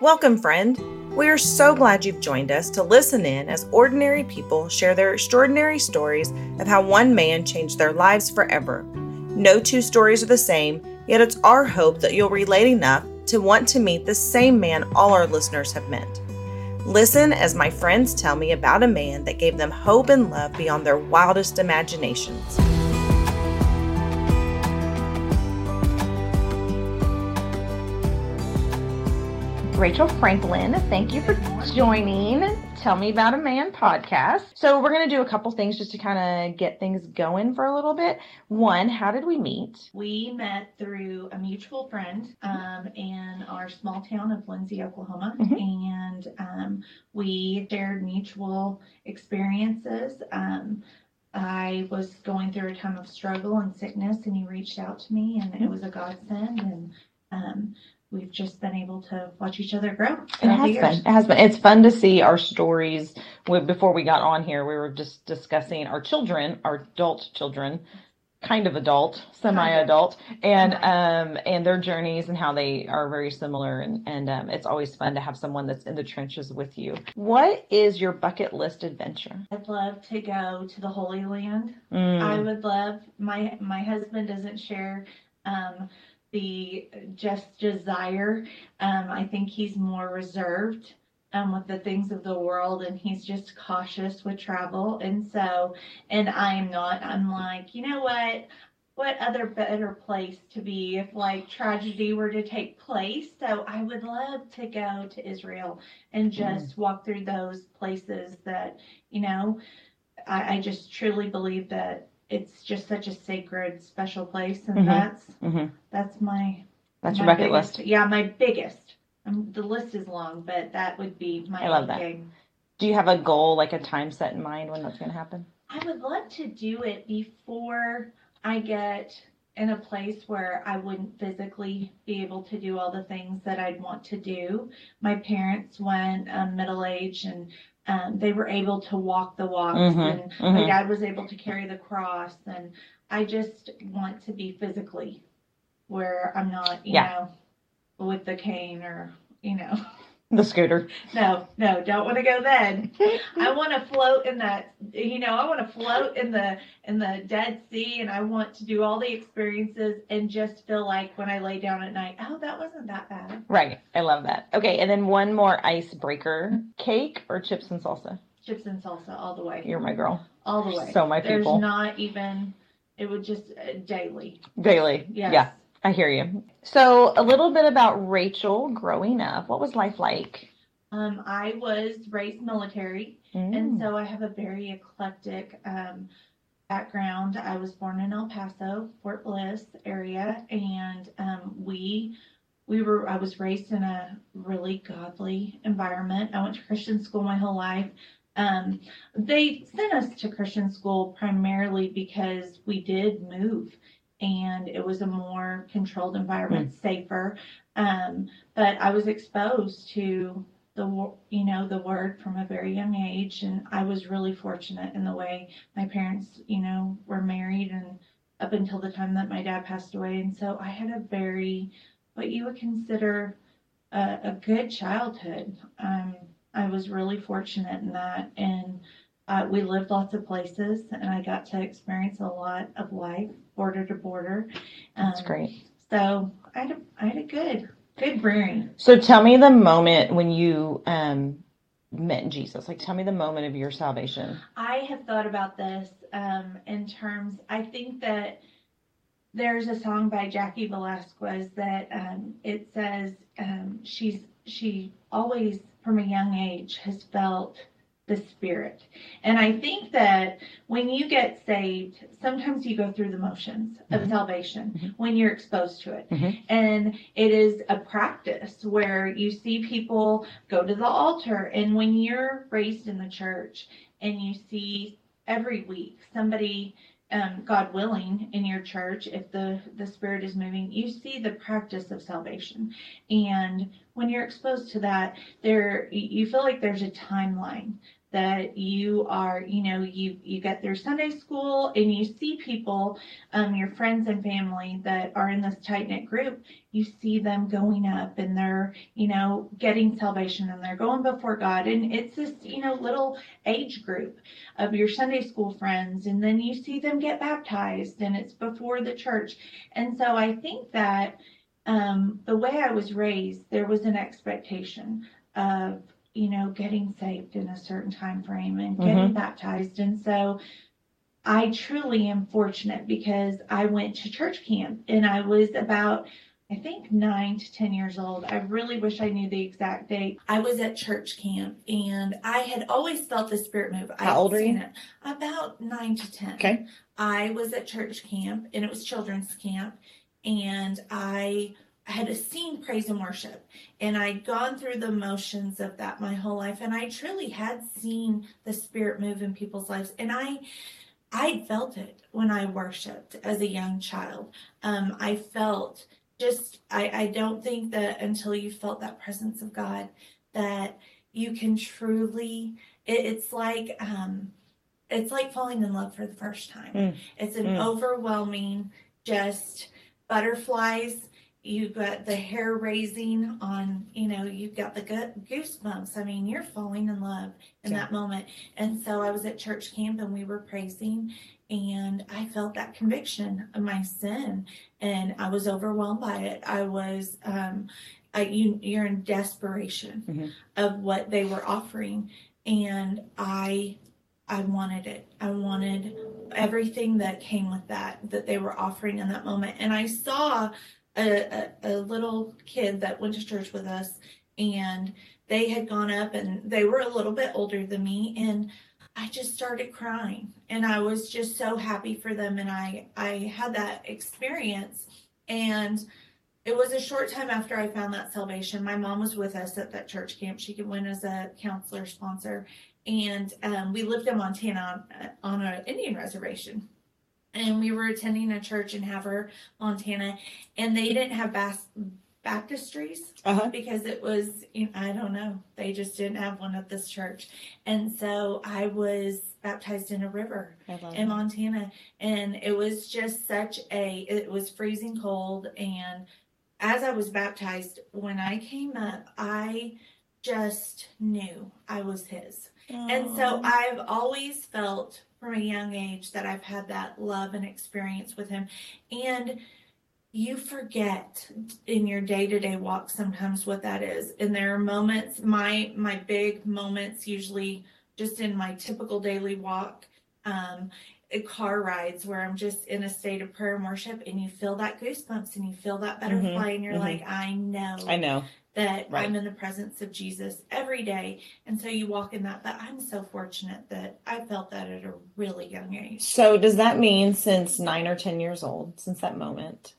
Welcome, friend. We are so glad you've joined us to listen in as ordinary people share their extraordinary stories of how one man changed their lives forever. No two stories are the same, yet it's our hope that you'll relate enough to want to meet the same man all our listeners have met. Listen as my friends tell me about a man that gave them hope and love beyond their wildest imaginations. Rachel Franklin, thank you for joining Tell Me About a Man podcast. So, we're going to do a couple things just to kind of get things going for a little bit. One, how did we meet? We met through a mutual friend um, in our small town of Lindsay, Oklahoma, Mhm. and um, we shared mutual experiences. Um, I was going through a time of struggle and sickness, and he reached out to me, and it was a godsend. And um, we've just been able to watch each other grow. It has been. It has been. It's fun to see our stories. We- Before we got on here, we were just discussing our children, our adult children, kind of adult, semi-adult, and um and their journeys and how they are very similar. And and um, it's always fun to have someone that's in the trenches with you. What is your bucket list adventure? I'd love to go to the Holy Land. Mm, I would love my my husband doesn't share um, the just desire. Um, I think he's more reserved um, with the things of the world, and he's just cautious with travel. And so, and I'm not. I'm like, you know what? What other better place to be if like tragedy were to take place? So I would love to go to Israel and just walk through those places that you know. I, I just truly believe that it's just such a sacred, special place, and Mhm. that's mhm. that's my That's your my bucket biggest- list. Yeah, my biggest. Um, the list is long, but that would be my I love that. Do you have a goal, like a time set in mind when that's going to happen? I would love to do it before I get in a place where I wouldn't physically be able to do all the things that I'd want to do. My parents went um, middle age and um, they were able to walk the walks, Mhm, and my mhm. dad was able to carry the cross. And I just want to be physically where I'm not, you Yeah. know, with the cane or, you know. The scooter. No, no, don't want to go then. I want to float in that, you know, I want to float in the in the Dead Sea, and I want to do all the experiences and just feel like when I lay down at night, oh, that wasn't that bad. Right. I love that. Okay, and then one more icebreaker: cake or chips and salsa. Chips and salsa all the way, You're my girl. all the way. So my people. There's not even. It would just uh, daily. Daily. Yes. Yeah, I hear you. So a little bit about Rachel growing up. What was life like? Um, I was raised military. Mm. And so I have a very eclectic um, background. I was born in El Paso, Fort Bliss area, and um, we we were I was raised in a really godly environment. I went to Christian school my whole life. Um, they sent us to Christian school primarily because we did move and it was a more controlled environment, safer. Um, but I was exposed to the you know the word from a very young age and i was really fortunate in the way my parents you know were married and up until the time that my dad passed away. And so i had a very what you would consider a, a good childhood. Um, i was really fortunate in that and uh, we lived lots of places and i got to experience a lot of life border to border That's Um, great. so i had a, I had a good good rearing So tell me the moment when you um met Jesus. Like, tell me the moment of your salvation. I have thought about this um, in terms. I think that there's a song by Jackie Velasquez that um, it says um, she's she always from a young age has felt the spirit, and I think that when you get saved, sometimes you go through the motions of Mhm. salvation Mhm. when you're exposed to it, Mhm. and it is a practice where you see people go to the altar, and when you're raised in the church and you see every week somebody um, god willing in your church if the the spirit is moving you see the practice of salvation and when you're exposed to that there you feel like there's a timeline that you are, you know, you you get through Sunday school and you see people, um, your friends and family that are in this tight knit group, you see them going up and they're, you know, getting salvation and they're going before God. And it's this, you know, little age group of your Sunday school friends. And then you see them get baptized and it's before the church. And so I think that um, the way I was raised, there was an expectation of you know, getting saved in a certain time frame and getting mm-hmm. baptized. And so I truly am fortunate because I went to church camp and I was about I think nine to 10 years old. I really wish I knew the exact date. I was at church camp and I had always felt the spirit move. How old are you? It. About nine to 10. Okay. I was at church camp and it was children's camp and I had seen praise and worship and I'd gone through the motions of that my whole life and I truly had seen the spirit move in people's lives and I I felt it when I worshiped as a young child. Um, I felt just I, I don't think that until you felt that presence of God that you can truly it, it's like um it's like falling in love for the first time. Mm. It's an mm. overwhelming just butterflies you got the hair raising on, you know, you've got the goosebumps. I mean, you're falling in love in yeah. that moment. And so I was at church camp and we were praising, and I felt that conviction of my sin, and I was overwhelmed by it. I was, um, I, you, you're in desperation mm-hmm. of what they were offering, and I I wanted it. I wanted everything that came with that, that they were offering in that moment. And I saw a, a, a little kid that went to church with us and they had gone up and they were a little bit older than me and I just started crying and I was just so happy for them and I I had that experience and it was a short time after I found that salvation. My mom was with us at that church camp. She went as a counselor sponsor and um, we lived in Montana on, on an Indian reservation and we were attending a church in Havre, Montana, and they didn't have bas- baptistries uh-huh. because it was you know, I don't know they just didn't have one at this church, and so I was baptized in a river in that. Montana, and it was just such a it was freezing cold, and as I was baptized, when I came up, I just knew I was His, Aww. and so I've always felt from a young age that I've had that love and experience with him. And you forget in your day-to-day walk sometimes what that is. And there are moments, my my big moments usually just in my typical daily walk, um, car rides where I'm just in a state of prayer and worship and you feel that goosebumps and you feel that butterfly mm-hmm, and you're mm-hmm. like, I know. I know that right. I'm in the presence of Jesus every day. And so you walk in that. But I'm so fortunate that I felt that at a really young age. So, does that mean since nine or 10 years old, since that moment,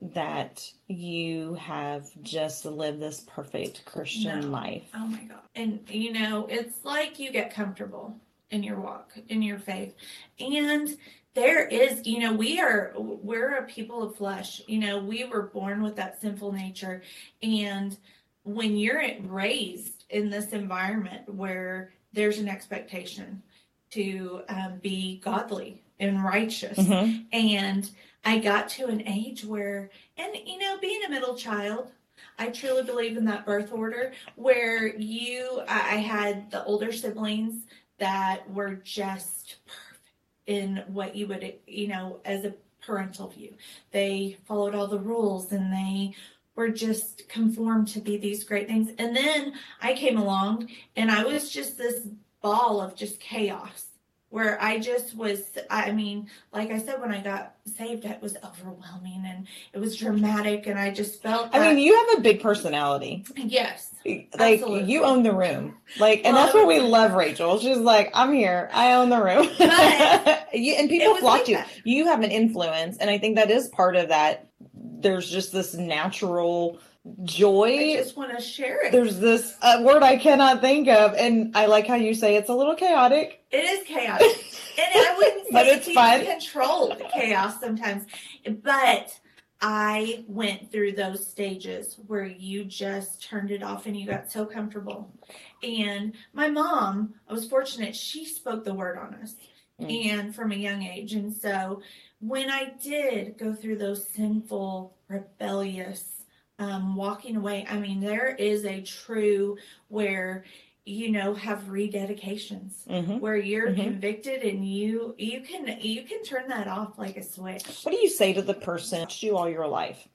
that you have just lived this perfect Christian no. life? Oh my God. And, you know, it's like you get comfortable in your walk, in your faith. And there is you know we are we're a people of flesh. You know we were born with that sinful nature. And when you're raised in this environment where there's an expectation to um, be godly and righteous. Mm-hmm. and i got to an age where and you know being a middle child i truly believe in that birth order where you i had the older siblings that were just perfect in what you would you know as a parental view they followed all the rules and they were just conformed to be these great things. And then I came along and I was just this ball of just chaos where I just was, I mean, like I said, when I got saved, it was overwhelming and it was dramatic. And I just felt. That, I mean, you have a big personality. Yes. Like absolutely. you own the room. Like, and well, that's what we love, Rachel. She's like, I'm here. I own the room. you, and people flock like to you. That. You have an influence. And I think that is part of that there's just this natural joy. I just want to share it. There's this uh, word I cannot think of, and I like how you say it's a little chaotic. It is chaotic, and I wouldn't say but it's fun. controlled chaos sometimes, but I went through those stages where you just turned it off and you got so comfortable. And my mom, I was fortunate, she spoke the word on us mm. and from a young age. And so when I did go through those sinful, rebellious, um, walking away, I mean, there is a true where you know have rededications mm-hmm. where you're mm-hmm. convicted and you you can you can turn that off like a switch what do you say to the person you all your life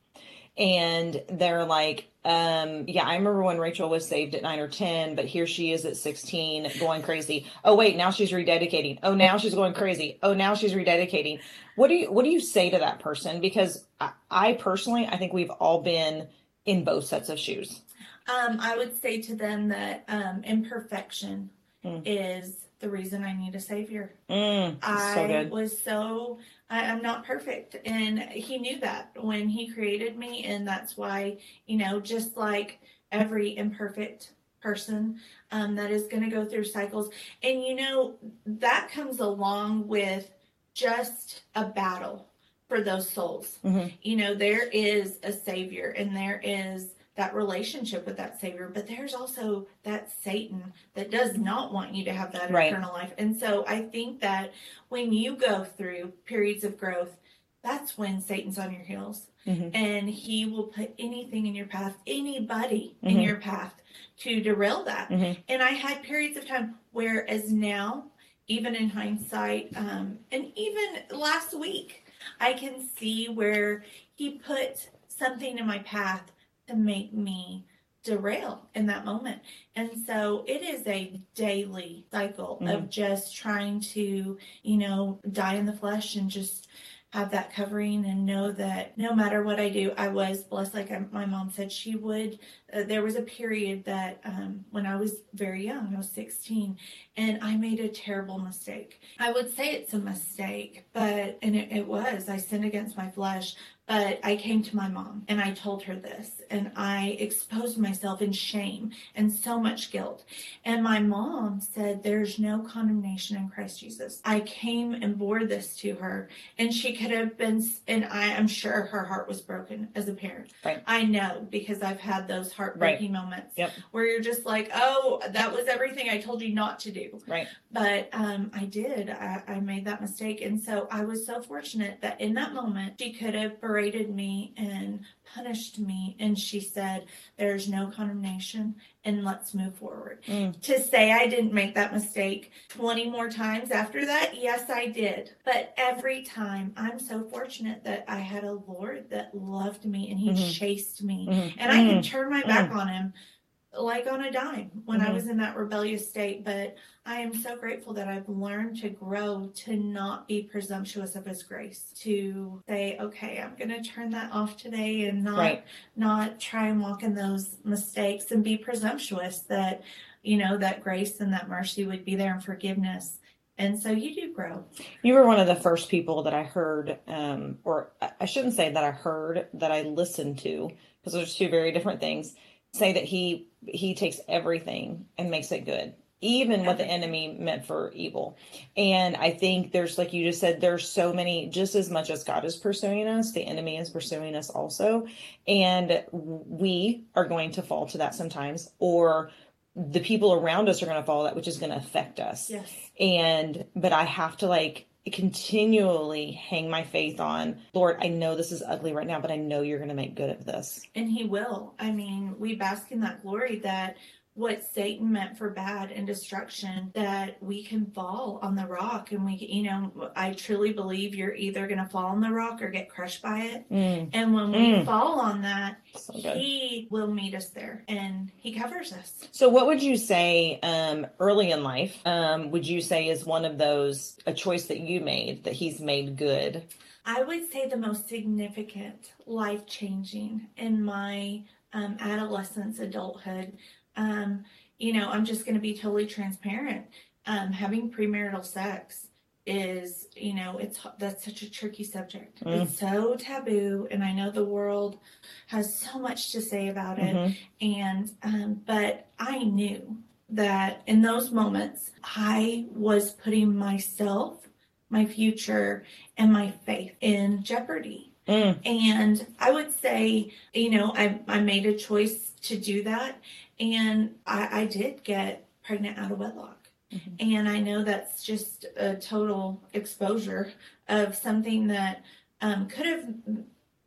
and they're like um yeah i remember when rachel was saved at 9 or 10 but here she is at 16 going crazy. Oh wait now she's rededicating. Oh now she's going crazy. Oh now she's rededicating. What do you what do you say to that person? Because i, I personally i think we've all been in both sets of shoes. Um, I would say to them that um, imperfection mm. is the reason I need a savior. Mm, I so was so I, am not perfect, and he knew that when he created me, and that's why you know, just like every imperfect person um, that is going to go through cycles, and you know that comes along with just a battle for those souls. Mm-hmm. You know, there is a savior, and there is that relationship with that Savior, but there's also that Satan that does not want you to have that right. eternal life. And so I think that when you go through periods of growth, that's when Satan's on your heels. Mm-hmm. And he will put anything in your path, anybody mm-hmm. in your path to derail that. Mm-hmm. And I had periods of time where, as now, even in hindsight, um, and even last week, I can see where he put something in my path make me derail in that moment. And so it is a daily cycle mm-hmm. of just trying to, you know, die in the flesh and just have that covering and know that no matter what I do, I was blessed. Like I, my mom said, she would. Uh, there was a period that um, when I was very young, I was 16, and I made a terrible mistake. I would say it's a mistake, but, and it, it was, I sinned against my flesh, but I came to my mom and I told her this, and I exposed myself in shame and so much guilt. And my mom said, There's no condemnation in Christ Jesus. I came and bore this to her, and she could have been, and I am sure her heart was broken as a parent. Right. I know because I've had those heartbreaking right. moments yep. where you're just like, Oh, that was everything I told you not to do. Right. But um, I did. I, I made that mistake. And so I was so fortunate that in that moment, she could have berated me and punished me. And she said, There's no condemnation and let's move forward. Mm. To say I didn't make that mistake 20 more times after that, yes, I did. But every time, I'm so fortunate that I had a Lord that loved me and He mm-hmm. chased me. Mm-hmm. And I can mm-hmm. turn my back mm-hmm. on Him like on a dime when mm-hmm. I was in that rebellious state. But I am so grateful that I've learned to grow to not be presumptuous of His grace. To say, okay, I'm going to turn that off today and not right. not try and walk in those mistakes and be presumptuous. That you know that grace and that mercy would be there and forgiveness. And so you do grow. You were one of the first people that I heard, um, or I shouldn't say that I heard, that I listened to, because there's two very different things say that he he takes everything and makes it good even what the enemy meant for evil. And I think there's, like you just said, there's so many, just as much as God is pursuing us, the enemy is pursuing us also. And we are going to fall to that sometimes, or the people around us are going to fall that, which is going to affect us. Yes. And, but I have to like, continually hang my faith on, Lord, I know this is ugly right now, but I know you're going to make good of this. And He will. I mean, we bask in that glory that what Satan meant for bad and destruction, that we can fall on the rock. And we, you know, I truly believe you're either going to fall on the rock or get crushed by it. Mm. And when we mm. fall on that, so he will meet us there and he covers us. So, what would you say um, early in life? Um, would you say is one of those a choice that you made that he's made good? I would say the most significant, life changing in my um, adolescence, adulthood um, you know, I'm just going to be totally transparent. Um, having premarital sex is, you know, it's that's such a tricky subject. Mm. It's so taboo, and I know the world has so much to say about it. Mm-hmm. And um, but I knew that in those moments, I was putting myself, my future, and my faith in jeopardy Mm. And I would say, you know, I, I made a choice to do that. And I, I did get pregnant out of wedlock. Mm-hmm. And I know that's just a total exposure of something that um, could have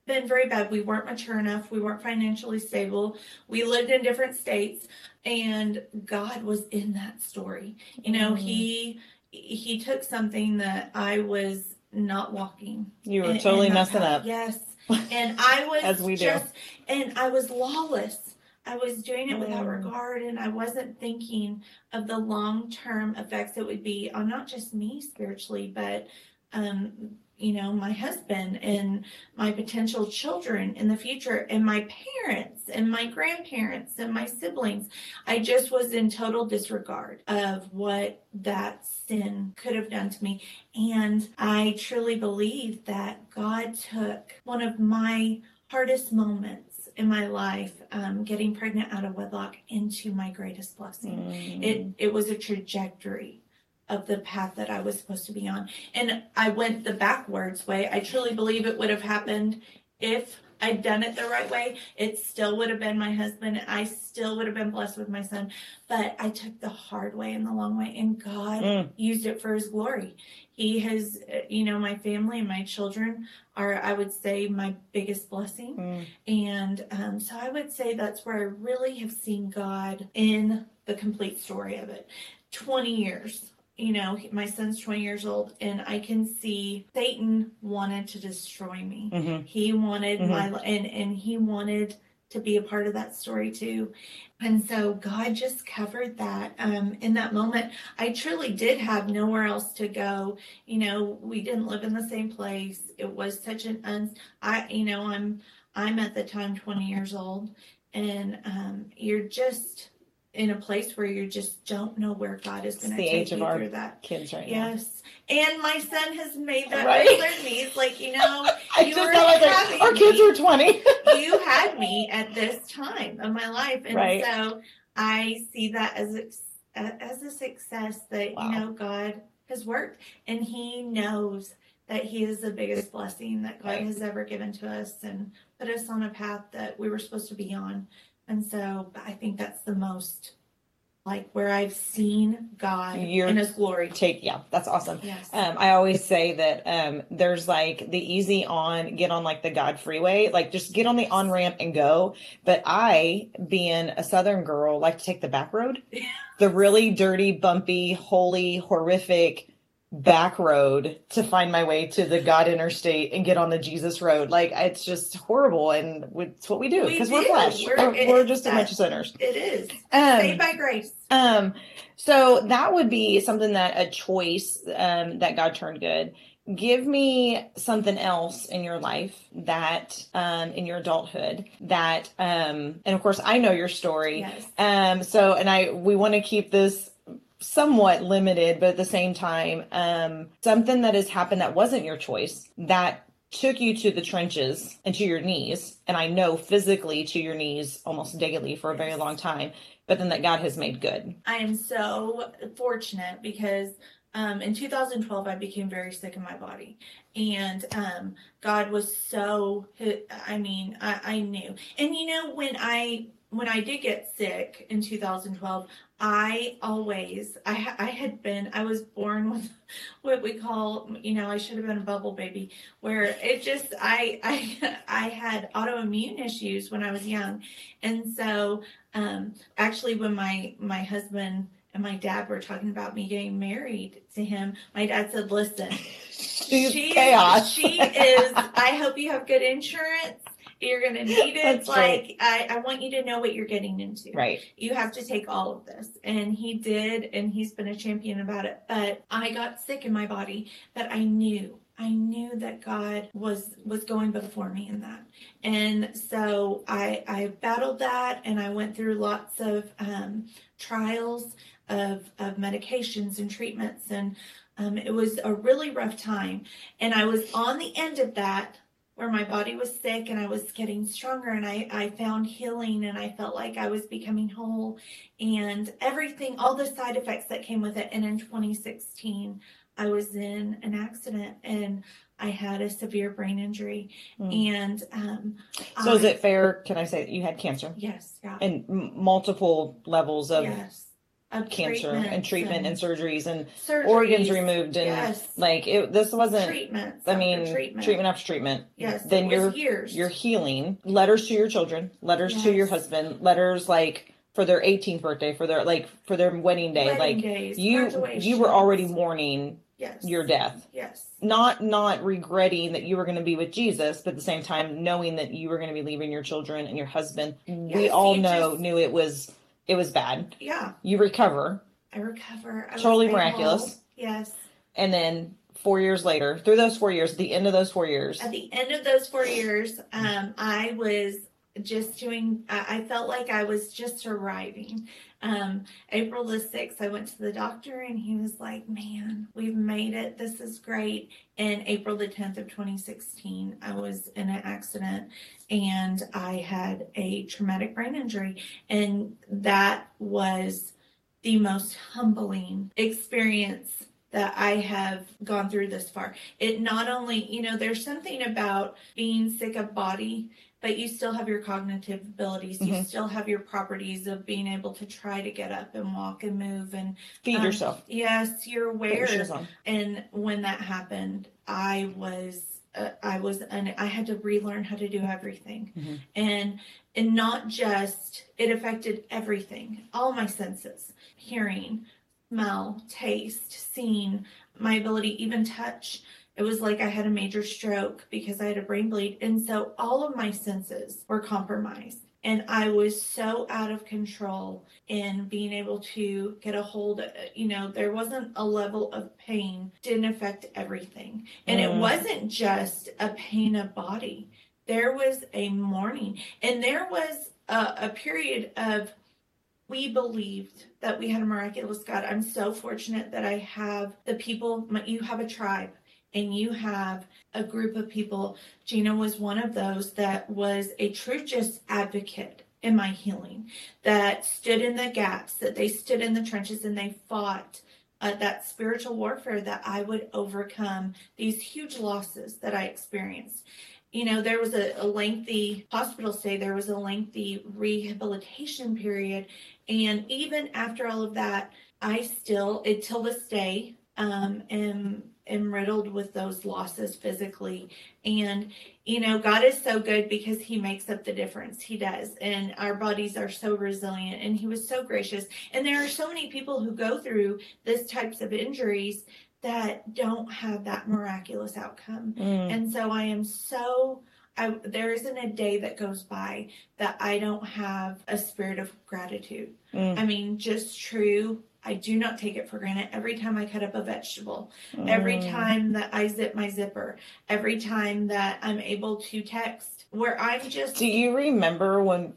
been very bad. We weren't mature enough. We weren't financially stable. We lived in different states, and God was in that story. You know, mm-hmm. He He took something that I was not walking. You were totally in messing up. Yes, and I was as we just, do, and I was lawless. I was doing it without mm. regard, and I wasn't thinking of the long term effects it would be on not just me spiritually, but um, you know, my husband and my potential children in the future and my parents and my grandparents and my siblings. I just was in total disregard of what that sin could have done to me. And I truly believe that God took one of my hardest moments in my life, um, getting pregnant out of wedlock, into my greatest blessing. Mm. It it was a trajectory of the path that I was supposed to be on. And I went the backwards way. I truly believe it would have happened if I'd done it the right way. It still would have been my husband. I still would have been blessed with my son. But I took the hard way and the long way, and God mm. used it for his glory. He has, you know, my family and my children are, I would say, my biggest blessing. Mm. And um, so I would say that's where I really have seen God in the complete story of it. 20 years you know, my son's 20 years old, and I can see Satan wanted to destroy me. Mm-hmm. He wanted mm-hmm. my, and, and he wanted to be a part of that story too. And so God just covered that. Um, in that moment, I truly did have nowhere else to go. You know, we didn't live in the same place. It was such an uns, I, you know, I'm, I'm at the time 20 years old and, um, you're just, in a place where you just don't know where God is going to take age you of our through that. Kids right now. yes. Now. And my son has made that right. with me. It's like, you know, I you were like, our kids are 20. you had me at this time of my life. And right. so I see that as a, as a success that, wow. you know, God has worked and he knows that he is the biggest blessing that God right. has ever given to us and put us on a path that we were supposed to be on. And so I think that's the most like where I've seen God You're, in His glory. Take yeah, that's awesome. Yes. Um, I always say that um, there's like the easy on, get on like the God freeway, like just get on the on ramp and go. But I, being a Southern girl, like to take the back road, the really dirty, bumpy, holy, horrific back road to find my way to the God interstate and get on the Jesus road. Like it's just horrible, and it's what we do because we are flesh. We're, we're, we're just a bunch of sinners. It is um, saved by grace. Um, so that would be something that a choice um, that God turned good. Give me something else in your life that, um, in your adulthood, that, um, and of course, I know your story. Yes. Um, so, and I, we want to keep this somewhat limited, but at the same time, um, something that has happened that wasn't your choice that took you to the trenches and to your knees, and I know physically to your knees almost daily for a very long time, but then that God has made good. I am so fortunate because um, in 2012 I became very sick in my body, and um, God was so. I mean, I, I knew, and you know when I when I did get sick in 2012, I always, I, I had been, I was born with what we call, you know, I should have been a bubble baby, where it just, I, I, I had autoimmune issues when I was young. And so, um, actually when my, my husband and my dad were talking about me getting married to him, my dad said, listen, She's she, chaos. she is, I hope you have good insurance you're going to need it. like, I, I want you to know what you're getting into. Right. You have to take all of this. And he did, and he's been a champion about it. But I got sick in my body, but I knew I knew that God was was going before me in that, and so I I battled that, and I went through lots of um, trials of of medications and treatments, and um, it was a really rough time. And I was on the end of that where my body was sick and I was getting stronger and I, I found healing and I felt like I was becoming whole and everything, all the side effects that came with it. And in 2016, I was in an accident and I had a severe brain injury. Mm. And um, So is it fair? Can I say that you had cancer Yes, yeah. and m- multiple levels of yes. Of cancer and treatment and surgeries and surgeries, organs removed and yes. like it? This wasn't. treatments. I after mean, treatment. treatment after treatment. Yes, Then you're years. you're healing. Letters to your children. Letters to your husband. Letters like for their 18th birthday, for their like for their wedding day. Wedding like days, you you were already mourning yes. your death. Yes. not not regretting that you were going to be with Jesus, but at the same time knowing that you were going to be leaving your children and your husband. we all know just- knew it was it was bad. Yeah. You recover, I recover. I Totally miraculous. whole. Yes. and then four years later, through those four years, at the end of those four years, At the end of those four years, um, I was just doing. I, felt like I was just arriving. Um, April the sixth, I went to the doctor, and he was like, "Man, we've made it. This is great." And April the tenth of twenty sixteen, I was in an accident, and I had a traumatic brain injury, and that was the most humbling experience that I have gone through this far. It not only, you know, there's something about being sick of body, but you still have your cognitive abilities. You Mhm. still have your properties of being able to try to get up and walk and move. And feed um, yourself. yes, you're Put your aware. And when that happened, I was. Uh, I was, and I had to relearn how to do everything, Mhm. and and not just it affected everything, all my senses, hearing, smell, taste, seeing, my ability, even touch. It was like I had a major stroke because I had a brain bleed. And so all of my senses were compromised. And I was so out of control in being able to get a hold of, you know, there wasn't a level of pain, didn't affect everything. And it Mm. wasn't just a pain of body, there was a mourning. And there was a, a period of we believed that we had a miraculous God. I'm so fortunate that I have the people, my, you have a tribe and you have a group of people. Gina was one of those that was a just advocate in my healing, that stood in the gaps, that they stood in the trenches and they fought. Uh, that spiritual warfare that I would overcome these huge losses that I experienced you know, there was a, a lengthy hospital stay, there was a lengthy rehabilitation period. And even after all of that, I still, until this day, um, am, am riddled with those losses physically. And, you know, God is so good because He makes up the difference. He does. And our bodies are so resilient. And He was so gracious. And there are so many people who go through this types of injuries that don't have that miraculous outcome. Mm. And so I am so I there isn't a day that goes by that I don't have a spirit of gratitude. Mm. I mean, just true. I do not take it for granted. Every time I cut up a vegetable, every Mm. time that I zip my zipper, every time that I'm able to text, where I'm just Do you remember when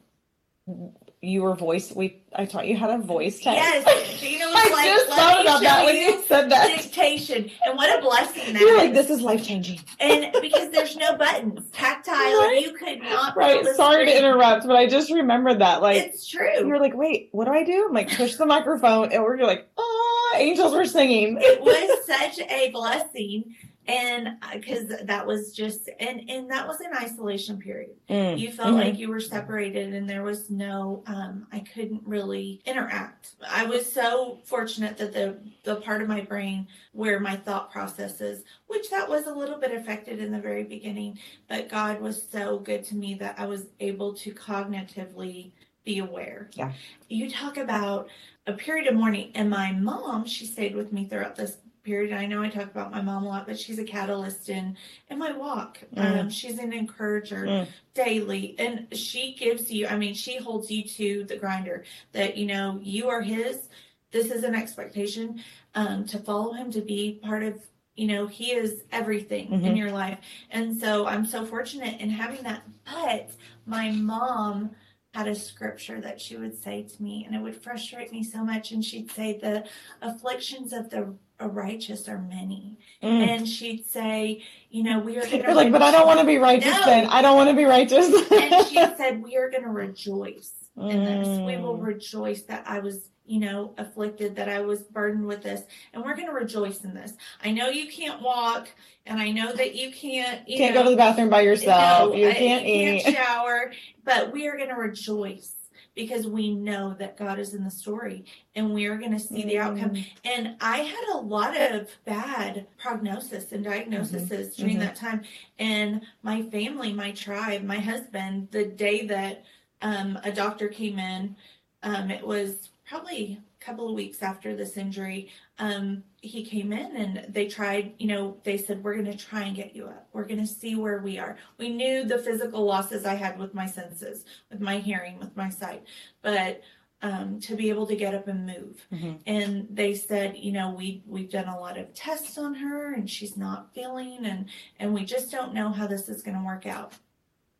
you were voice? We I taught you how to voice text. yes, Gina was I like, just thought about that when you said that. dictation, and what a blessing that You're like, this is life changing. and because there's no buttons, tactile, Right. you could not. Right. Sorry to interrupt, but I just remembered that. Like it's true. you're like, wait, what do I do? I'm like, push the microphone, and we're like, ah, angels were singing. it was such a blessing and because that was just and and that was an isolation period Mm, you felt mhm. like you were separated and there was no um i couldn't really interact i was so fortunate that the the part of my brain where my thought processes which that was a little bit affected in the very beginning but god was so good to me that i was able to cognitively be aware Yeah. you talk about a period of mourning and my mom she stayed with me throughout this period i know i talk about my mom a lot but she's a catalyst in in my walk Mm. um, she's an encourager Mm. daily and she gives you i mean she holds you to the grinder that you know you are his this is an expectation um, to follow him to be part of you know he is everything in Mhm. your life and so i'm so fortunate in having that but my mom had a scripture that she would say to me and it would frustrate me so much and she'd say the afflictions of the righteous are many Mm. and she'd say you know we are gonna like, but I don't want to be righteous No. then. I don't want to be righteous. and she said we are going to rejoice in this. We will Mm. rejoice that I was, you know, afflicted, that I was burdened with this, and we're going to rejoice in this. I know you can't walk, and I know that you can't, you Can't know, go to the bathroom by yourself. no, you can't eat. can't shower, but we are going to rejoice because we know that God is in the story, and we are going to see the outcome. Mm. And I had a lot of bad prognosis and diagnoses during mhm. that time. And my family, my tribe, my husband, the day that um, a doctor came in, um, it was probably couple of weeks after this injury. Um, he came in and they tried, you know, they said, We're going to try and get you up. We're going to see where we are. We knew the physical losses I had with my senses, with my hearing, with my sight, but um, to be able to get up and move. Mhm. And they said, you know, we we've done a lot of tests on her and she's not feeling and and we just don't know how this is going to work out.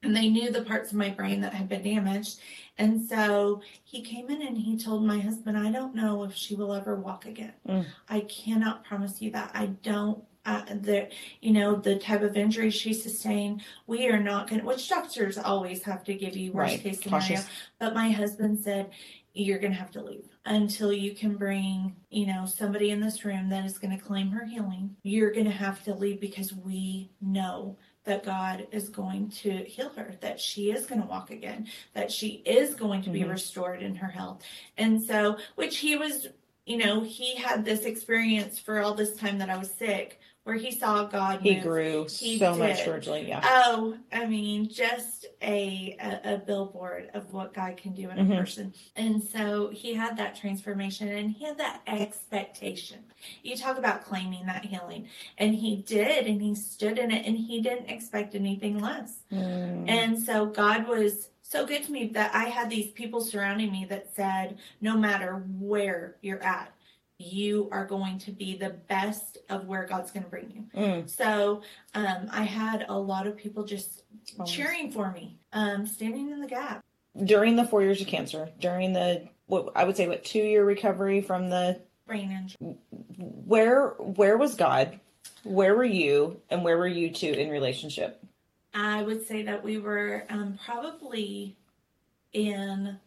And they knew the parts of my brain that had been damaged. And so he came in and he told my husband, I don't know if she will ever walk again. Mm. I cannot promise you that. I don't uh, the you know the type of injury she sustained we are not going to which doctors always have to give you worst Right. case scenario Cautious. but my husband said you're going to have to leave until you can bring, you know, somebody in this room that is going to claim her healing. You're going to have to leave because we know that God is going to heal her, that she is going to walk again, that she is going to be Mhm. restored in her health. And so, which he was, you know, he had this experience for all this time that I was sick where he saw God He move. grew He so much did. spiritually. Yeah. Oh, I mean, just a, a a billboard of what God can do in Mhm. a person. And so he had that transformation and he had that expectation. You talk about claiming that healing. And he did, and he stood in it, and he didn't expect anything less. Mm. And so God was so good to me that I had these people surrounding me that said, no matter where you're at, you are going to be the best of where God's going to bring you. Mm. So um, I had a lot of people just Always. cheering for me, um, standing in the gap. During the four years of cancer, during the what I would say what two year recovery from the Brain injury. where where was God? Where were you and where were you two in relationship? I would say that we were um, probably in.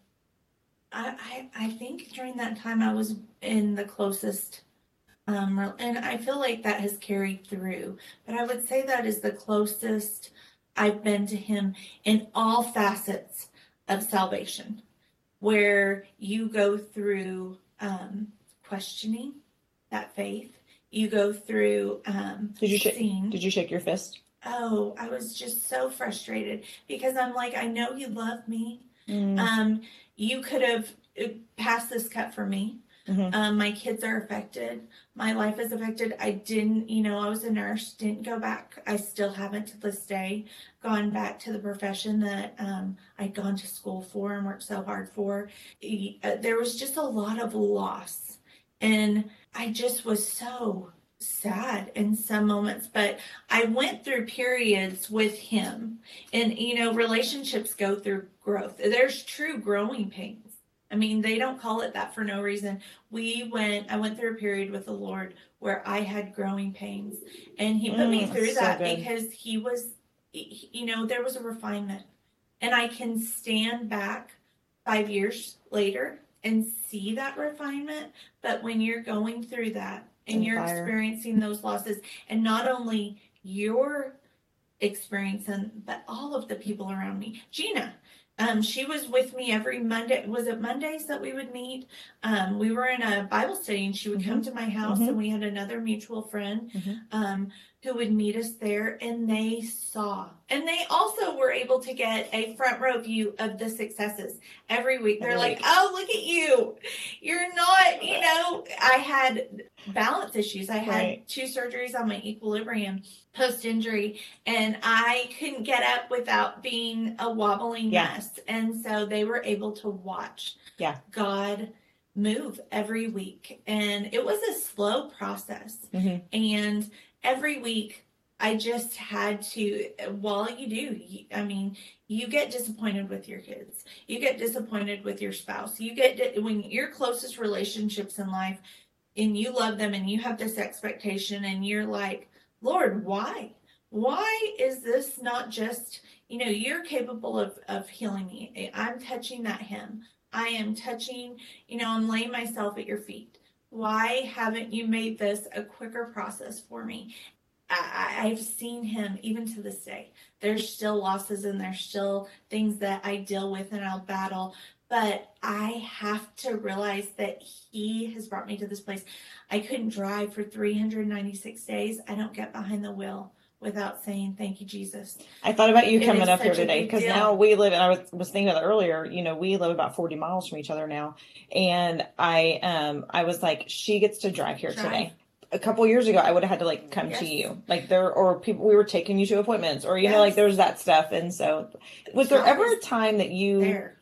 I, I I think during that time I was in the closest, um, and I feel like that has carried through. But I would say that is the closest I've been to Him in all facets of salvation, where you go through um, questioning that faith. You go through um, Did you shake- seeing. Did you shake your fist? Oh, I was just so frustrated because I'm like, I know you love me. Mm. Um, you could have uh, passed this cut for me. Mhm. Um, my kids are affected. My life is affected. I didn't, you know, I was a nurse, didn't go back. I still haven't to this day gone back to the profession that um, I'd gone to school for and worked so hard for. Uh, There was just a lot of loss. And I just was so sad in some moments, but I went through periods with him. And, you know, relationships go through growth. There's true growing pains. I mean, they don't call it that for no reason. We went, I went through a period with the Lord where I had growing pains. And he put me Mm, through that good. because he was, you know, there was a refinement. And I can stand back five years later and see that refinement. But when you're going through that and you're fire. experiencing those losses, and not only your experience and but all of the people around me, Gina. Um, she was with me every Monday. Was it Mondays that we would meet? Um, we were in a Bible study, and she would come to my house, Mhm. and we had another mutual friend Mhm. um, who would meet us there, and they saw, and they also were able to get a front row view of the successes every week. They're like, "Oh, look at you! You're not, you know." I had balance issues. I had Right. two surgeries on my equilibrium post injury, and I couldn't get up without being a wobbling Yeah. mess. And so they were able to watch Yeah. God move every week. And it was a slow process. Mhm. And every week, I just had to, while you do, I mean, you get disappointed with your kids. You get disappointed with your spouse. You get, when your closest relationships in life, and you love them and you have this expectation, and you're like, Lord, why? Why is this not just, you know, you're capable of, of healing me. I'm touching that hem. I am touching, you know, I'm laying myself at your feet. Why haven't you made this a quicker process for me? I, I've seen him even to this day. There's still losses and there's still things that I deal with and I'll battle. But I have to realize that he has brought me to this place. I couldn't drive for 396 days. I don't get behind the wheel without saying thank you jesus i thought about you coming up here today because now we live and i was, was thinking about earlier you know we live about 40 miles from each other now and i um i was like she gets to drive here drive. today a couple years ago i would have had to like come yes. to you like there or people we were taking you to appointments or you yes. know like there's that stuff and so was there ever a time that you there.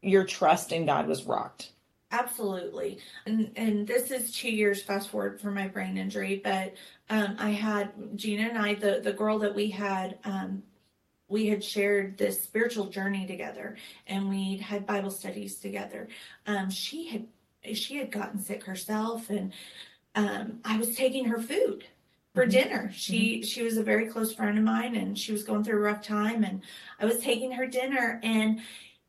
your trust in god was rocked Absolutely. And and this is two years fast forward for my brain injury, but um, I had Gina and I, the, the girl that we had, um, we had shared this spiritual journey together and we'd had Bible studies together. Um, she had she had gotten sick herself and um, I was taking her food for mm-hmm. dinner. She mm-hmm. she was a very close friend of mine and she was going through a rough time and I was taking her dinner and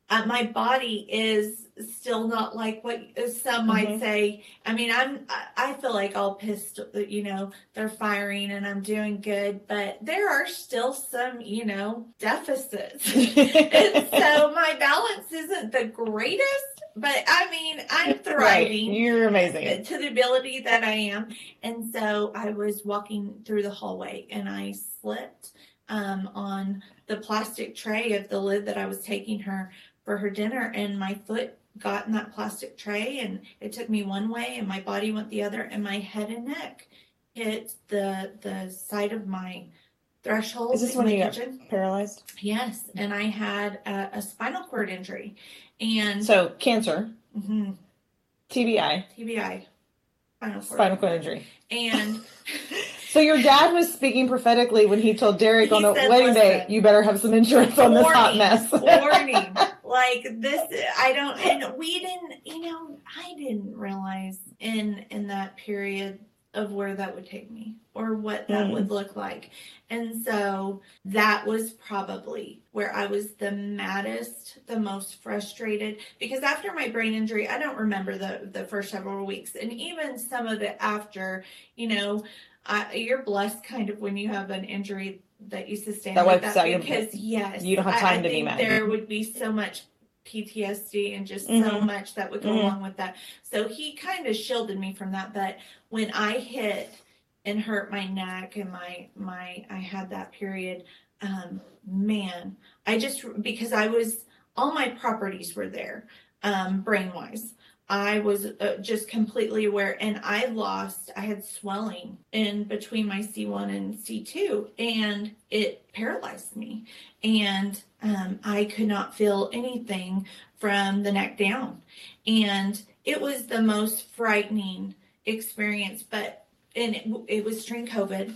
uh, my body is still not like what some might mm-hmm. say. I mean, I'm I feel like all pissed, you know, they're firing and I'm doing good, but there are still some, you know, deficits. and so my balance isn't the greatest, but I mean, I'm thriving. Right. You're amazing. To the ability that I am. And so I was walking through the hallway and I slipped um, on the plastic tray of the lid that I was taking her for her dinner and my foot got in that plastic tray and it took me one way and my body went the other and my head and neck hit the the side of my threshold. Is this when you kitchen. got paralyzed? Yes, and I had a, a spinal cord injury, and so cancer, mm-hmm. TBI, TBI, spinal cord, spinal cord injury, and. So your dad was speaking prophetically when he told Derek he on the wedding day, "You better have some insurance on this hot mess." warning, like this, I don't, and we didn't, you know, I didn't realize in in that period of where that would take me or what that mm. would look like. And so that was probably where I was the maddest, the most frustrated because after my brain injury, I don't remember the the first several weeks and even some of it after, you know, I, you're blessed kind of when you have an injury that you sustain that like that because yes, you don't have time I, to be mad. There would be so much PTSD and just mm-hmm. so much that would go mm-hmm. along with that. So he kind of shielded me from that. But when I hit and hurt my neck and my my I had that period, um, man, I just because I was all my properties were there, um, brain wise. I was uh, just completely aware and I lost, I had swelling in between my C1 and C2 and it paralyzed me. And um, I could not feel anything from the neck down. And it was the most frightening experience, but and it, it was during COVID.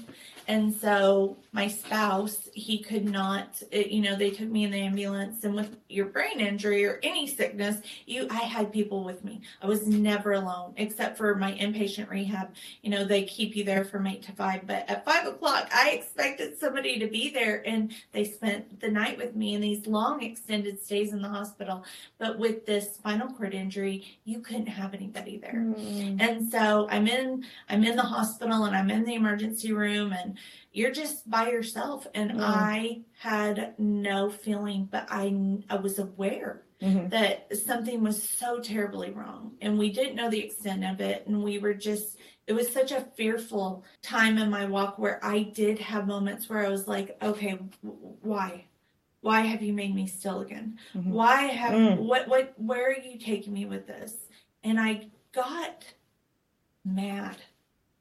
And so my spouse, he could not, it, you know, they took me in the ambulance and with your brain injury or any sickness, you, I had people with me. I was never alone except for my inpatient rehab. You know, they keep you there from eight to five, but at five o'clock, I expected somebody to be there and they spent the night with me in these long extended stays in the hospital. But with this spinal cord injury, you couldn't have anybody there. Mm. And so I'm in, I'm in the hospital and I'm in the emergency room and you're just by yourself and mm. i had no feeling but i i was aware mm-hmm. that something was so terribly wrong and we didn't know the extent of it and we were just it was such a fearful time in my walk where i did have moments where i was like okay why why have you made me still again mm-hmm. why have mm. what what where are you taking me with this and i got mad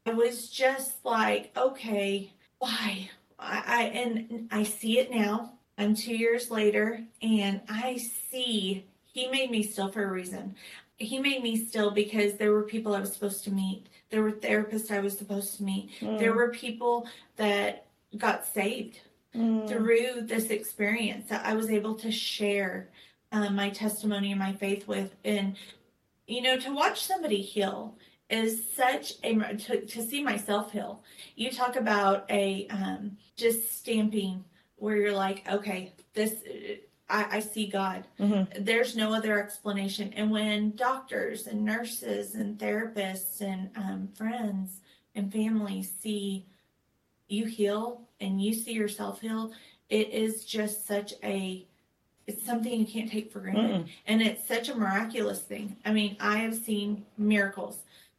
I was just like, okay, why? I, I and I see it now. I'm two years later, and I see he made me still for a reason. He made me still because there were people I was supposed to meet. There were therapists I was supposed to meet. Mm. There were people that got saved mm. through this experience that I was able to share um, my testimony and my faith with. And, you know, to watch somebody heal is such a to, to see myself heal you talk about a um, just stamping where you're like, okay, this, I, I see God. Mm-hmm. There's no other explanation. And when doctors and nurses and therapists and um, friends and family see you heal and you see yourself heal, it is just such a it's something you can't take for granted. Mm-mm. And it's such a miraculous thing. I mean, I have seen miracles.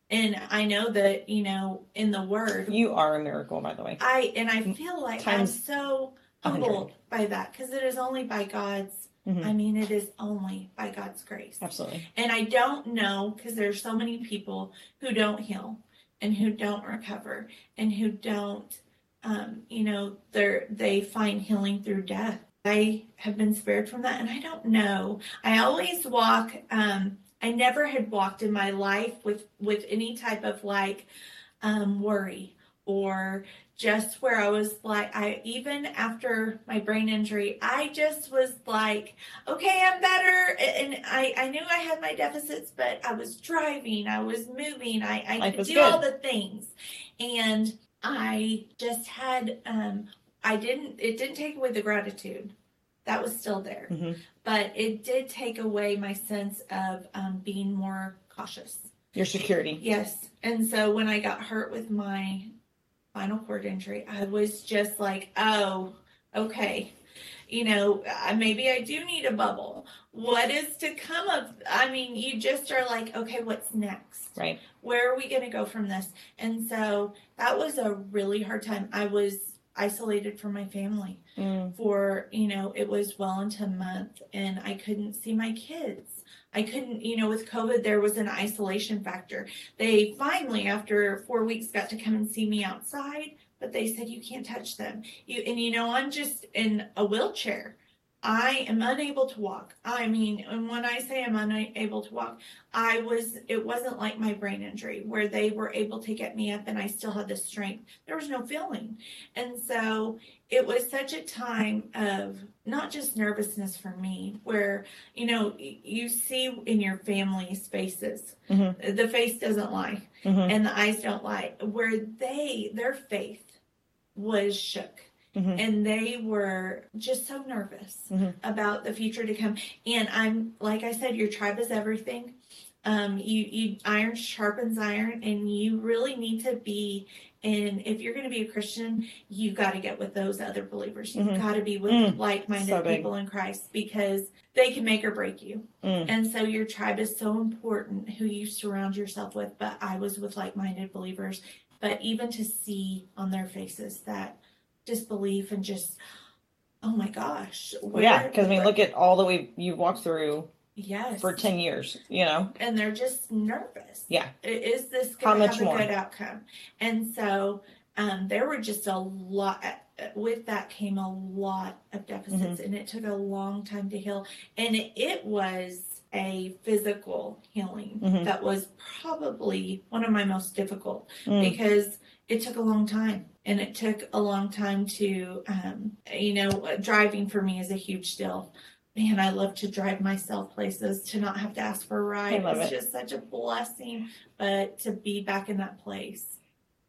And I know that, you know, in the word, You are a miracle, by the way. I and I feel like Times I'm so humbled by that because it is only by God's Mhm. I mean, it is only by God's grace. Absolutely. And I don't know because there's so many people who don't heal and who don't recover and who don't, um, you know, they're they find healing through death. I have been spared from that, and I don't know. I always walk. Um, I never had walked in my life with with any type of like um, worry or just where I was like, I even after my brain injury, I just was like, okay, I'm better. And I, I knew I had my deficits, but I was driving, I was moving, I, I Life could do good. all the things. And I just had, um, I didn't, it didn't take away the gratitude. That was still there. Mhm. But it did take away my sense of um, being more cautious. Your security. Yes. And so when I got hurt with my spinal cord injury, I was just like, oh, okay. You know, maybe I do need a bubble. What is to come of? I mean, you just are like, okay, what's next? Right. Where are we going to go from this? And so that was a really hard time. I was isolated from my family Mm. for you know it was well into a month and i couldn't see my kids. I couldn't you know with covid there was an isolation factor. They finally after four weeks got to come and see me outside but they said you can't touch them. You and you know i'm just in a wheelchair i am unable to walk i mean and when i say i'm unable to walk i was it wasn't like my brain injury where they were able to get me up and i still had the strength there was no feeling and so it was such a time of not just nervousness for me where you know you see in your family's faces Mhm. the face doesn't lie Mhm. and the eyes don't lie where they their faith was shook Mhm. and they were just so nervous Mhm. about the future to come and i'm like i said your tribe is everything um you you iron sharpens iron and you really need to be and if you're going to be a christian you got to get with those other believers you've Mhm. got to be with Mm. like-minded So people in christ because they can make or break you Mm. and so your tribe is so important who you surround yourself with but i was with like-minded believers but even to see on their faces that disbelief and just oh my gosh where- yeah, because I mean, look at all that we you've walked through yes for ten years. You know. and they're just nervous Yeah. Is this going to have a more? good outcome and so um, there were just a lot with that came a lot of deficits Mm-hmm. and it took a long time to heal and it, was a physical healing Mhm. that was probably one of my most difficult Mm. because it took a long time and it took a long time to um, you know driving for me is a huge deal. Man i love to drive myself places to not have to ask for a ride. It's it. just such a blessing but to be back in that place.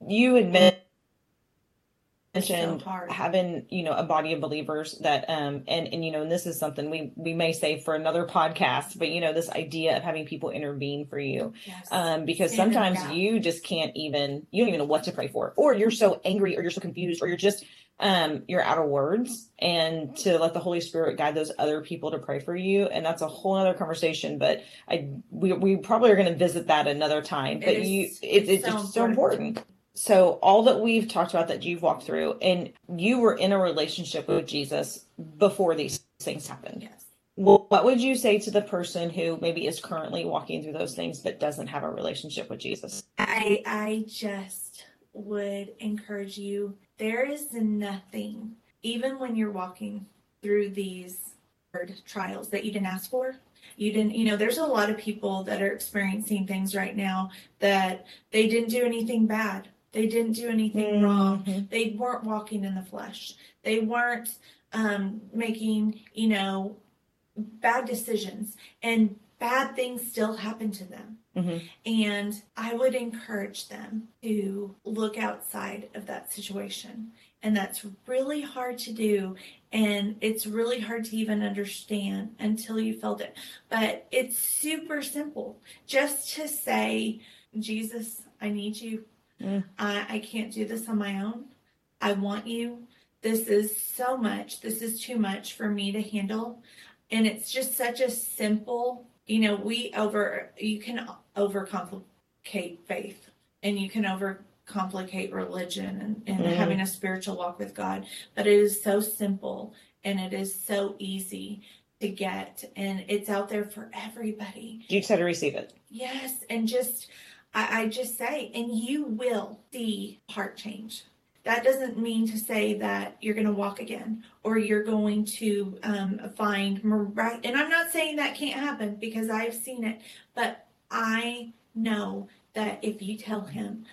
You had men- It's so having you know a body of believers that um and and you know and this is something we we may say for another podcast, but you know this idea of having people intervene for you. yes. um, because Stand sometimes you just can't even you don't even know what to pray for or you're so angry or you're so confused or you're just um you're out of words and to let the holy spirit guide those other people to pray for you and that's a whole other conversation but i we, we probably are going to visit that another time but It is- you it, it's it's so important. important so all that we've talked about that you've walked through and you were in a relationship with jesus before these things happened yes well, what would you say to the person who maybe is currently walking through those things but doesn't have a relationship with Jesus? I I just would encourage you. There is nothing, even when you're walking through these hard trials that you didn't ask for. You didn't, you know, there's a lot of people that are experiencing things right now that they didn't do anything bad. They didn't do anything wrong. Mhm. They weren't walking in the flesh. They weren't um, making, you know, bad decisions. And bad things still happen to them. Mhm. And I would encourage them to look outside of that situation. And that's really hard to do and it's really hard to even understand until you felt it. But it's super simple. Just to say, Jesus, I need you. Mm. I, I can't do this on my own. I want you. This is so much. This is too much for me to handle. And it's just such a simple, you know, we over, you can overcomplicate faith and you can overcomplicate religion and, and mm. having a spiritual walk with God. But it is so simple and it is so easy to get and it's out there for everybody. You just have to receive it. Yes. And just I, I just say, and you will see heart change. That doesn't mean to say that you're going to walk again or you're going to um, find and I'm not saying that can't happen because I've seen it, but I know that if you tell him,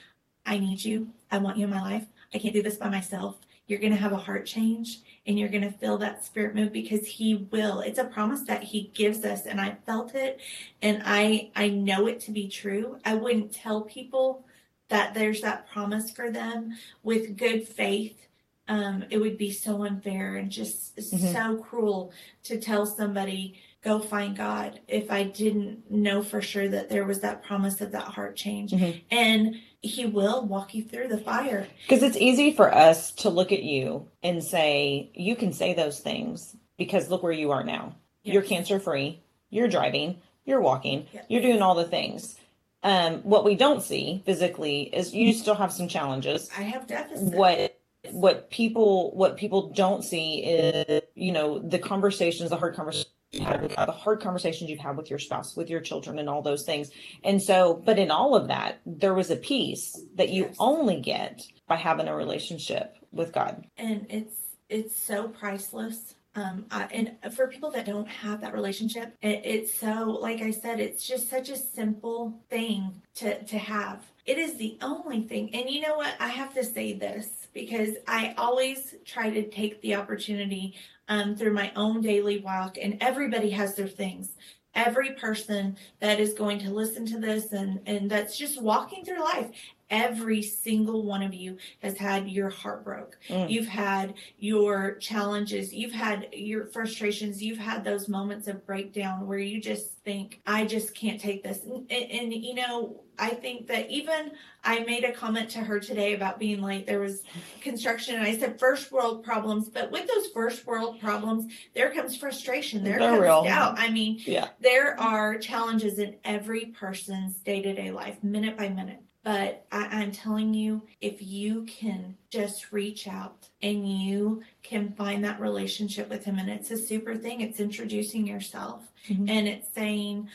I need you. I want you in my life. I can't do this by myself. You're going to have a heart change and you're going to feel that spirit move because he will. It's a promise that he gives us and I felt it and I I know it to be true. I wouldn't tell people that there's that promise for them with good faith. Um, it would be so unfair and just mm-hmm. so cruel to tell somebody go find God if I didn't know for sure that there was that promise of that heart change. Mm-hmm. And he will walk you through the fire. Because it's easy for us to look at you and say, you can say those things because look where you are now. Yes. You're cancer free, you're driving, you're walking, yes. you're doing all the things. Um, what we don't see physically is you still have some challenges. I have deficits. What what people what people don't see is you know the conversations, the hard conversations had the hard conversations you've had with your spouse, with your children, and all those things. And so, but in all of that, there was a peace that you yes. only get by having a relationship with God. And it's it's so priceless. Um, I, and for people that don't have that relationship, it, it's so like I said, it's just such a simple thing to to have. It is the only thing. And you know what? I have to say this because I always try to take the opportunity um, through my own daily walk, and everybody has their things. Every person that is going to listen to this and, and that's just walking through life every single one of you has had your heart broke. Mm. You've had your challenges, you've had your frustrations, you've had those moments of breakdown where you just think, I just can't take this. And, and, and, you know, I think that even I made a comment to her today about being late. There was construction, and I said first world problems. But with those first world problems, there comes frustration. There They're comes real. doubt. I mean, yeah. there are challenges in every person's day to day life, minute by minute. But I, am telling you, if you can just reach out and you can find that relationship with him, and it's a super thing, it's introducing yourself mm-hmm. and it's saying,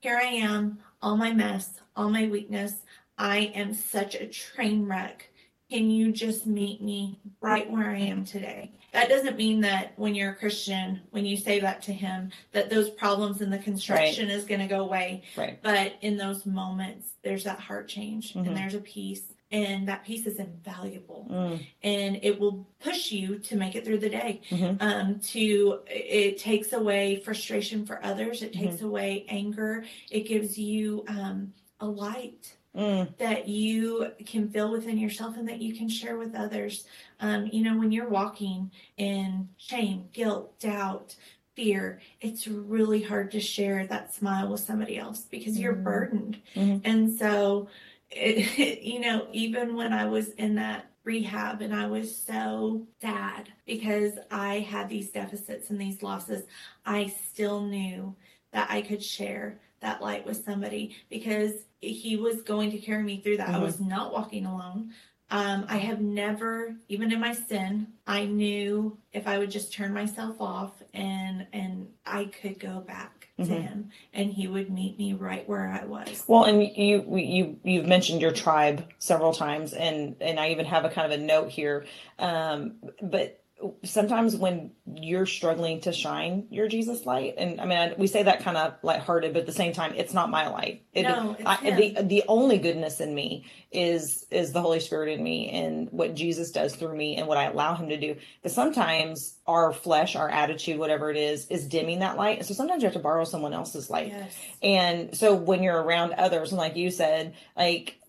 Here I am, all my mess, all my weakness. I am such a train wreck. Can you just meet me right where I am today? That doesn't mean that when you're a Christian, when you say that to him, that those problems in the construction right. is going to go away. Right. But in those moments, there's that heart change mm-hmm. and there's a peace. And that peace is invaluable, mm. and it will push you to make it through the day. Mm-hmm. Um, to it takes away frustration for others. It takes mm-hmm. away anger. It gives you um, a light Mm. that you can feel within yourself and that you can share with others. Um, you know, when you're walking in shame, guilt, doubt, fear, it's really hard to share that smile with somebody else because you're mm. burdened. Mm-hmm. And so, it, it, you know, even when I was in that rehab and I was so sad because I had these deficits and these losses, I still knew that I could share that light with somebody because he was going to carry me through that. Mm-hmm. I was not walking alone. Um, I have never, even in my sin, I knew if I would just turn myself off and and I could go back to mm-hmm. him and he would meet me right where I was. Well, and you you you've mentioned your tribe several times, and and I even have a kind of a note here, um, but sometimes when you're struggling to shine your Jesus light, and I mean, we say that kind of lighthearted, but at the same time, it's not my light. It, no, I, the the only goodness in me is is the Holy Spirit in me, and what Jesus does through me, and what I allow Him to do. But sometimes our flesh, our attitude, whatever it is, is dimming that light, and so sometimes you have to borrow someone else's light. Yes. And so when you're around others, and like you said, like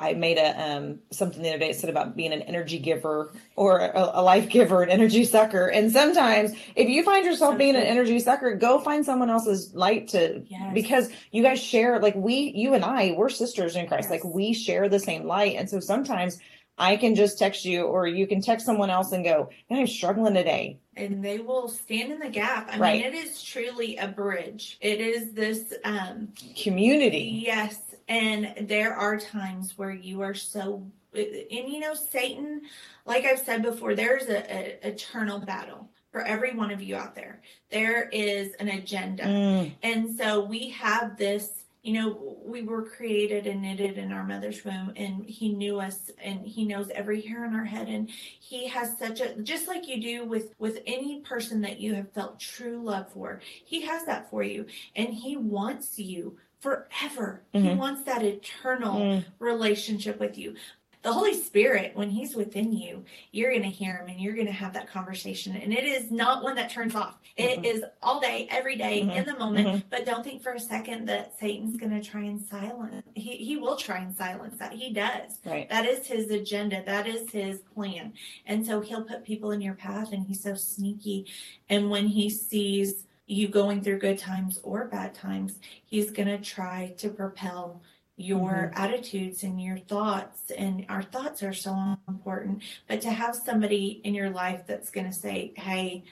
I made a um, something the other day that said about being an energy giver or a, a life giver, an energy sucker. And sometimes, if you find yourself being an energy sucker, go find someone else's light to Yes. because you guys share like we, you and I, we're sisters in Christ. Like we share the same light, and so sometimes I can just text you, or you can text someone else and go, "Man, I'm struggling today." and they will stand in the gap. I Right. mean, it is truly a bridge. It is this um Community. yes, and there are times where you are so and you know Satan, like I've said before, there's a, a eternal battle for every one of you out there. There is an agenda. Mm, And so we have this, you know, we were created and knitted in our mother's womb, and He knew us, and He knows every hair on our head, and He has such a just like you do with with any person that you have felt true love for. He has that for you, and He wants you forever. He Mhm. wants that eternal mm, relationship with you. The Holy Spirit, when He's within you, you're going to hear Him and you're going to have that conversation. And it is not one that turns off. It Mhm. is all day, every day, Mhm. in the moment. Mhm. But don't think for a second that Satan's going to try and silence. He, he will try and silence that. He does. right. That is his agenda. That is his plan. And so he'll put people in your path and he's so sneaky. And when he sees you going through good times or bad times, he's going to try to propel your attitudes and your thoughts. And our thoughts are so important. But to have somebody in your life that's going to say, hey,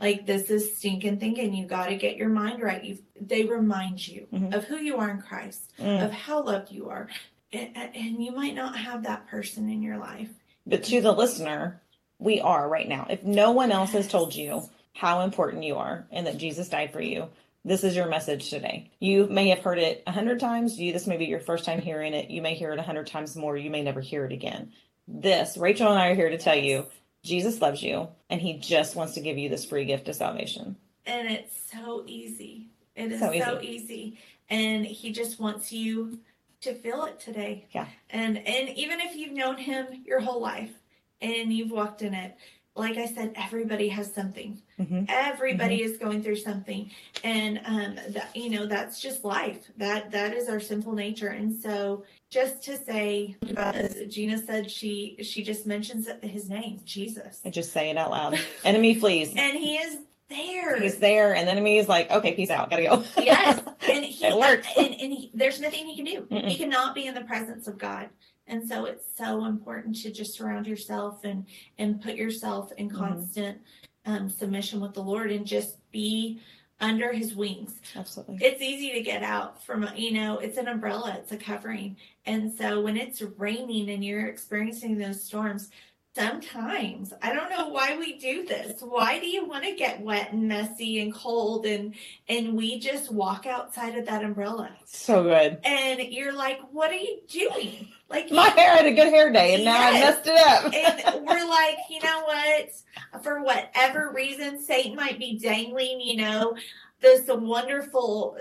like this is stinking thinking. You got to get your mind right. You, they remind you Mhm. of who you are in Christ, Mm. of how loved you are, and, and you might not have that person in your life. But to the listener, we are right now. If no one else has told you how important you are and that Jesus died for you, this is your message today. You may have heard it a hundred times. You this may be your first time hearing it. You may hear it a hundred times more. You may never hear it again. This, Rachel and I are here to tell you, Jesus loves you and he just wants to give you this free gift of salvation. And it's so easy. It is So so, easy. And he just wants you to feel it today. Yeah. And and even if you've known him your whole life and you've walked in it, like I said, everybody has something. Mhm. Everybody is going through something. And um that you know, that's just life. That that is our sinful nature. And so just to say as Gina said she she just mentions his name, Jesus. And just say it out loud. Enemy flees. And he is there. He's there, and the enemy is like, okay, peace out, gotta go. yes and he It works. and, and he, there's nothing he can do Mm-mm. he cannot be in the presence of god and so it's so important to just surround yourself and and put yourself in Mhm. constant um, submission with the lord and just be under his wings Absolutely. it's easy to get out from you know it's an umbrella it's a covering and so when it's raining and you're experiencing those storms sometimes i don't know why we do this why do you want to get wet and messy and cold and and we just walk outside of that umbrella So good. and you're like what are you doing like My hair had a good hair day, and now I messed it up. and we're like, you know what? For whatever reason, Satan might be dangling, you know, this wonderful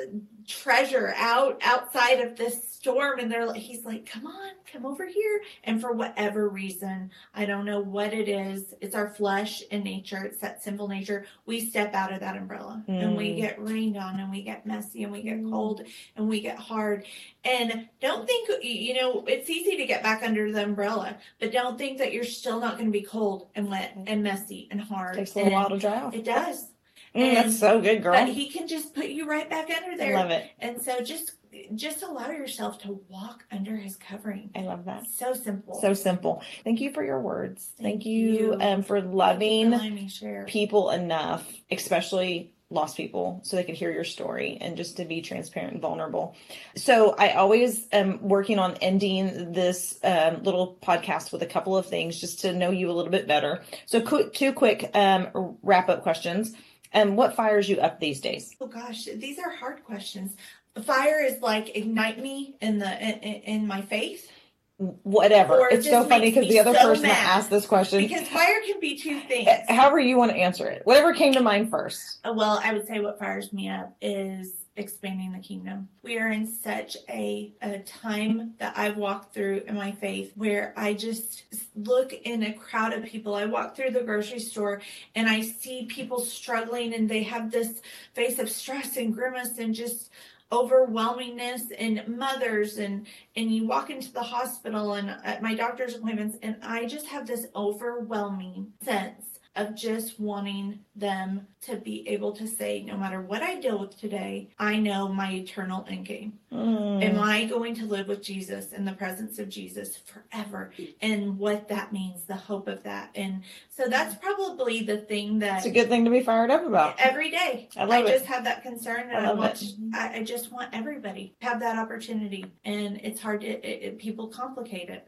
treasure out outside of this storm, and they're like, he's like, come on, come over here. And for whatever reason, I don't know what it is. It's our flesh and nature. It's that sinful nature. We step out of that umbrella, and we Mm. get rained on, and we get messy, and we get Mm. cold, and we get hard. And don't think, you know, it's easy to get back under the umbrella, but don't think that you're still not going to be cold and wet and messy and hard. Takes a while to dry off. It does. Mm, that's so good, girl. He can just put you right back under I there. love it. And so just just allow yourself to walk under his covering. I love that. So simple. So simple. Thank you for your words. Thank, Thank you, you. um, for for loving share. people enough, especially lost people, so they could hear your story and just to be transparent and vulnerable. So I always am working on ending this um, little podcast with a couple of things just to know you a little bit better. So two quick um, wrap up questions. Um, what fires you up these days? Oh gosh, these are hard questions. Fire is like ignite me in the in, in my faith Whatever. Or it It's so funny because the other so person that asked this question, because fire can be two things. eh, however you want to answer it, whatever came to mind first. Uh, Well, I would say what fires me up is expanding the kingdom. We are in such a, a time that I've walked through in my faith where I just look in a crowd of people. I walk through the grocery store and I see people struggling and they have this face of stress and grimace and just overwhelmingness and mothers and and you walk into the hospital and at my doctor's appointments and I just have this overwhelming sense of just wanting them to be able to say, no matter what I deal with today, I know my eternal end game. Mm. Am I going to live with Jesus in the presence of Jesus forever? And what that means, the hope of that. And so that's probably the thing that it's a good thing to be fired up about every day. I, love I just it. have that concern and I, I want, I, I, just want everybody to have that opportunity. And it's hard to, it, it, people complicate it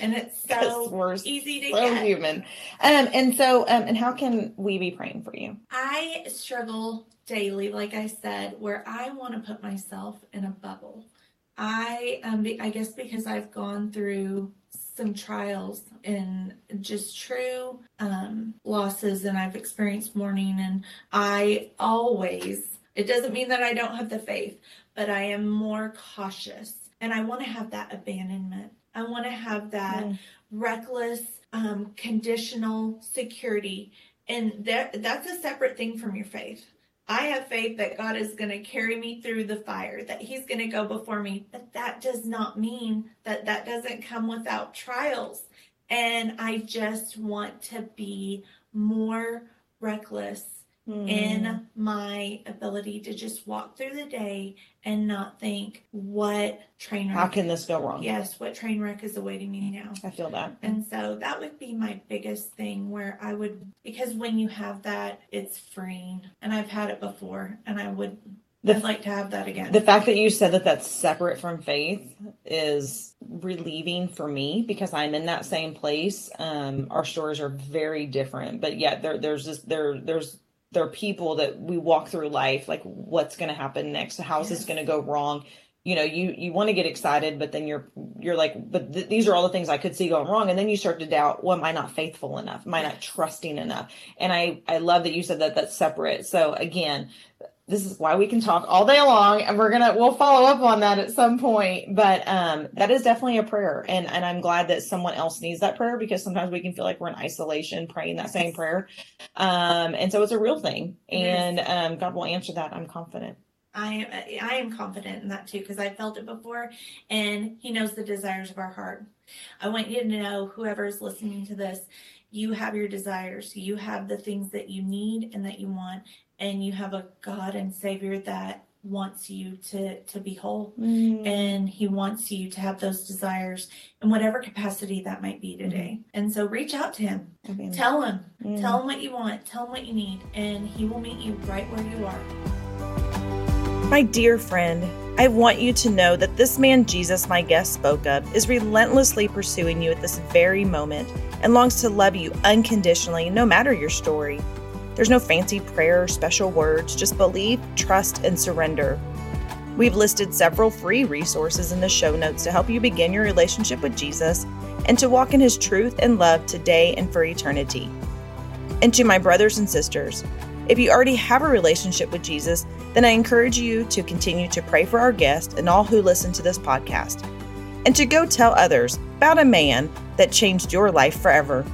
and it's so we're easy to so get. human. Um, and so, um, and how can we be praying for you? I struggle daily, like I said, where I want to put myself in a bubble. I um, I guess because I've gone through some trials and just true um, losses, and I've experienced mourning, and I always. It doesn't mean that I don't have the faith, but I am more cautious, and I want to have that abandonment I want to have that mm. reckless, um, conditional security. And that that's a separate thing from your faith. I have faith that God is going to carry me through the fire, that He's going to go before me. But that does not mean that that doesn't come without trials. And I just want to be more reckless mm. in my ability to just walk through the day and not think what train wreck how can this go wrong yes what train wreck is awaiting me now i feel that and so that would be my biggest thing where i would because when you have that it's freeing and i've had it before and i would the, I'd like to have that again. The fact that you said that that's separate from faith is relieving for me because I'm in that same place. Um, our stories are very different, but yet there, there's just there, there's there are people that we walk through life like what's going to happen next? How is yes. this going to go wrong? You know you you want to get excited but then you're you're like but th- these are all the things i could see going wrong. And then you start to doubt well am i not faithful enough? Am i not trusting enough? And i i love that you said that that's separate. So again this is why we can talk all day long and we're gonna we'll follow up on that at some point but um that is definitely a prayer and and i'm glad that someone else needs that prayer because sometimes we can feel like we're in isolation praying that same prayer um and so it's a real thing and um god will answer that i'm confident. I I am confident in that too because I felt it before, and He knows the desires of our heart. I want you to know, whoever is listening to this, you have your desires, you have the things that you need and that you want, and you have a God and Savior that wants you to to be whole mm. and he wants you to have those desires in whatever capacity that might be today mm. and so reach out to him tell him mm. tell him what you want tell him what you need and he will meet you right where you are my dear friend I want you to know that this man Jesus, my guest spoke of, is relentlessly pursuing you at this very moment and longs to love you unconditionally, no matter your story. There's no fancy prayer special words, just believe, trust, and surrender. We've listed several free resources in the show notes to help you begin your relationship with Jesus and to walk in his truth and love today and for eternity. And to my brothers and sisters, if you already have a relationship with Jesus, then I encourage you to continue to pray for our guest and all who listen to this podcast, and to go tell others about a man that changed your life forever.